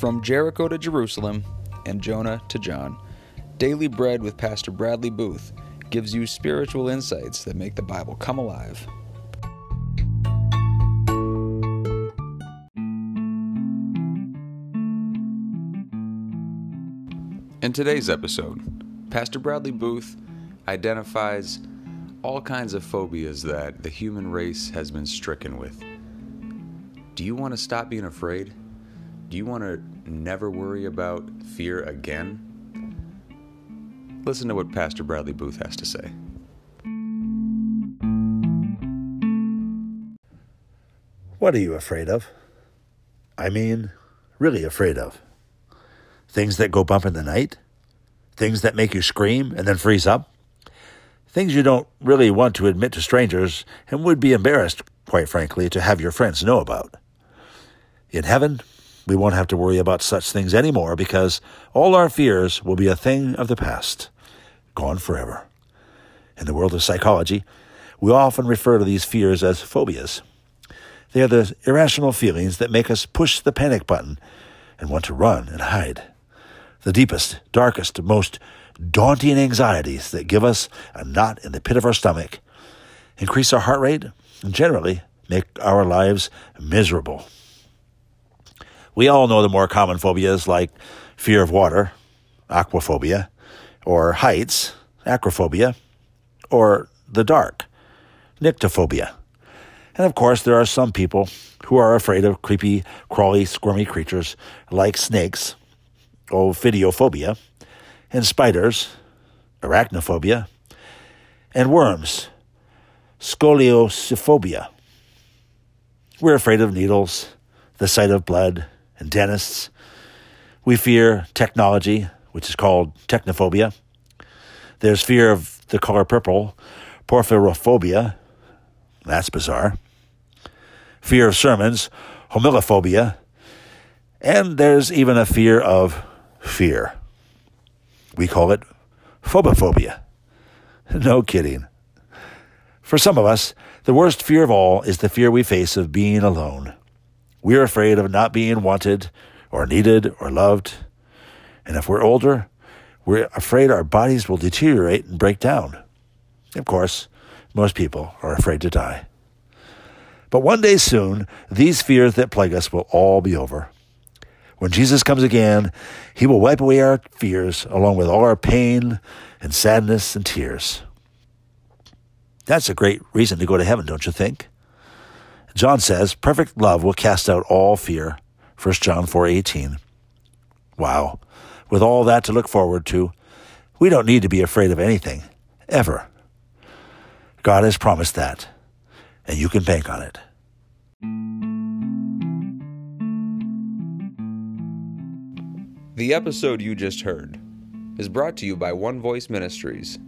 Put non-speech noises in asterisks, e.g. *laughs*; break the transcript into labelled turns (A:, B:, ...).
A: From Jericho to Jerusalem and Jonah to John, Daily Bread with Pastor Bradley Booth gives you spiritual insights that make the Bible come alive. In today's episode, Pastor Bradley Booth identifies all kinds of phobias that the human race has been stricken with. Do you want to stop being afraid? Do you want to never worry about fear again? Listen to what Pastor Bradley Booth has to say.
B: What are you afraid of? I mean, really afraid of? Things that go bump in the night? Things that make you scream and then freeze up? Things you don't really want to admit to strangers and would be embarrassed, quite frankly, to have your friends know about. In heaven, we won't have to worry about such things anymore because all our fears will be a thing of the past, gone forever. In the world of psychology, we often refer to these fears as phobias. They are the irrational feelings that make us push the panic button and want to run and hide. The deepest, darkest, most daunting anxieties that give us a knot in the pit of our stomach, increase our heart rate, and generally make our lives miserable. We all know the more common phobias like fear of water, aquaphobia, or heights, acrophobia, or the dark, nyctophobia. And of course, there are some people who are afraid of creepy, crawly, squirmy creatures like snakes, ophidiophobia, and spiders, arachnophobia, and worms, scoliosophobia. We're afraid of needles, the sight of blood, and dentists. We fear technology, which is called technophobia. There's fear of the color purple, porphyrophobia. That's bizarre. Fear of sermons, homilophobia. And there's even a fear of fear. We call it phobophobia. *laughs* No kidding. For some of us, the worst fear of all is the fear we face of being alone. We're afraid of not being wanted or needed or loved. And if we're older, we're afraid our bodies will deteriorate and break down. Of course, most people are afraid to die. But one day soon, these fears that plague us will all be over. When Jesus comes again, he will wipe away our fears along with all our pain and sadness and tears. That's a great reason to go to heaven, don't you think? John says, perfect love will cast out all fear. 1 John 4:18. Wow. With all that to look forward to, we don't need to be afraid of anything ever. God has promised that, and you can bank on it.
A: The episode you just heard is brought to you by One Voice Ministries